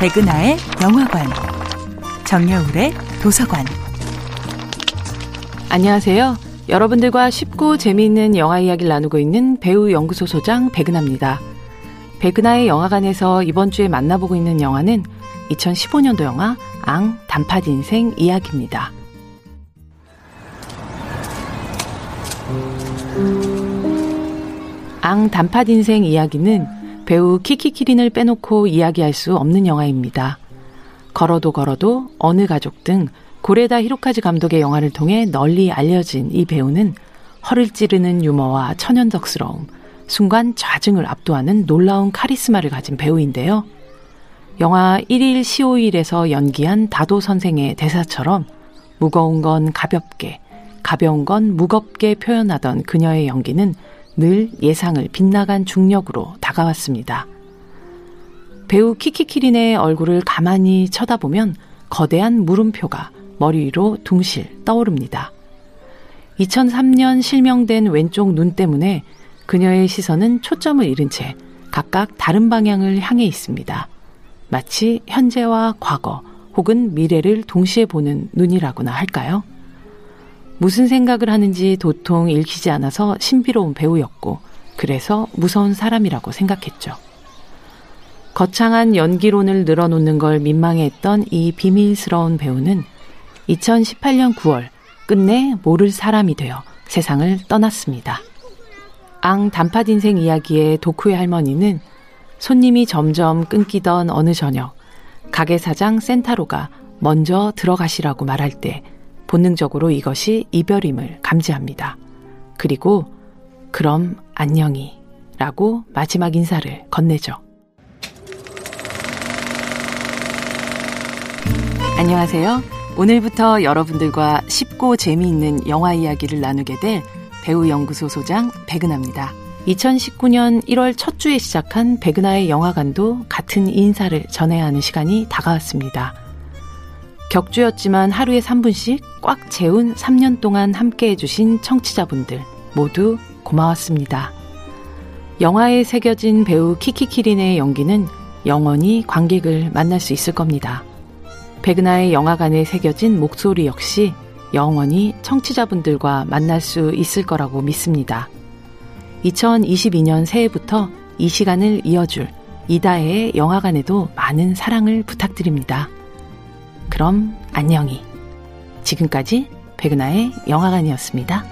백은하의 영화관, 정여울의 도서관. 안녕하세요. 여러분들과 쉽고 재미있는 영화 이야기를 나누고 있는 배우 연구소 소장 백은하입니다. 백은하의 영화관에서 이번 주에 만나보고 있는 영화는 2015년도 영화 앙 단팥 인생 이야기입니다. 앙 단팥 인생 이야기는 배우 키키키린을 빼놓고 이야기할 수 없는 영화입니다. 걸어도 걸어도 어느 가족 등 고레다 히로카즈 감독의 영화를 통해 널리 알려진 이 배우는 허를 찌르는 유머와 천연덕스러움, 순간 좌증을 압도하는 놀라운 카리스마를 가진 배우인데요. 영화 1일 15일에서 연기한 다도 선생의 대사처럼 무거운 건 가볍게, 가벼운 건 무겁게 표현하던 그녀의 연기는 늘 예상을 빗나간 중력으로 다가왔습니다. 배우 키키키린의 얼굴을 가만히 쳐다보면 거대한 물음표가 머리 위로 둥실 떠오릅니다. 2003년 실명된 왼쪽 눈 때문에 그녀의 시선은 초점을 잃은 채 각각 다른 방향을 향해 있습니다. 마치 현재와 과거 혹은 미래를 동시에 보는 눈이라고나 할까요? 무슨 생각을 하는지 도통 읽히지 않아서 신비로운 배우였고, 그래서 무서운 사람이라고 생각했죠. 거창한 연기론을 늘어놓는 걸 민망해했던 이 비밀스러운 배우는 2018년 9월 끝내 모를 사람이 되어 세상을 떠났습니다. 앙 단팥 인생 이야기의 도쿠의 할머니는 손님이 점점 끊기던 어느 저녁, 가게 사장 센타로가 먼저 들어가시라고 말할 때 본능적으로 이것이 이별임을 감지합니다. 그리고 그럼 안녕히 라고 마지막 인사를 건네죠. 안녕하세요. 오늘부터 여러분들과 쉽고 재미있는 영화 이야기를 나누게 될 배우 연구소 소장 백은하입니다. 2019년 1월 첫 주에 시작한 백은하의 영화관도 같은 인사를 전해야 하는 시간이 다가왔습니다. 격주였지만 하루에 3분씩 꽉 채운 3년 동안 함께 해주신 청취자분들 모두 고마웠습니다. 영화에 새겨진 배우 키키키린의 연기는 영원히 관객을 만날 수 있을 겁니다. 백은하의 영화관에 새겨진 목소리 역시 영원히 청취자분들과 만날 수 있을 거라고 믿습니다. 2022년 새해부터 이 시간을 이어줄 이다혜의 영화관에도 많은 사랑을 부탁드립니다. 그럼 안녕히. 지금까지 백은하의 영화관이었습니다.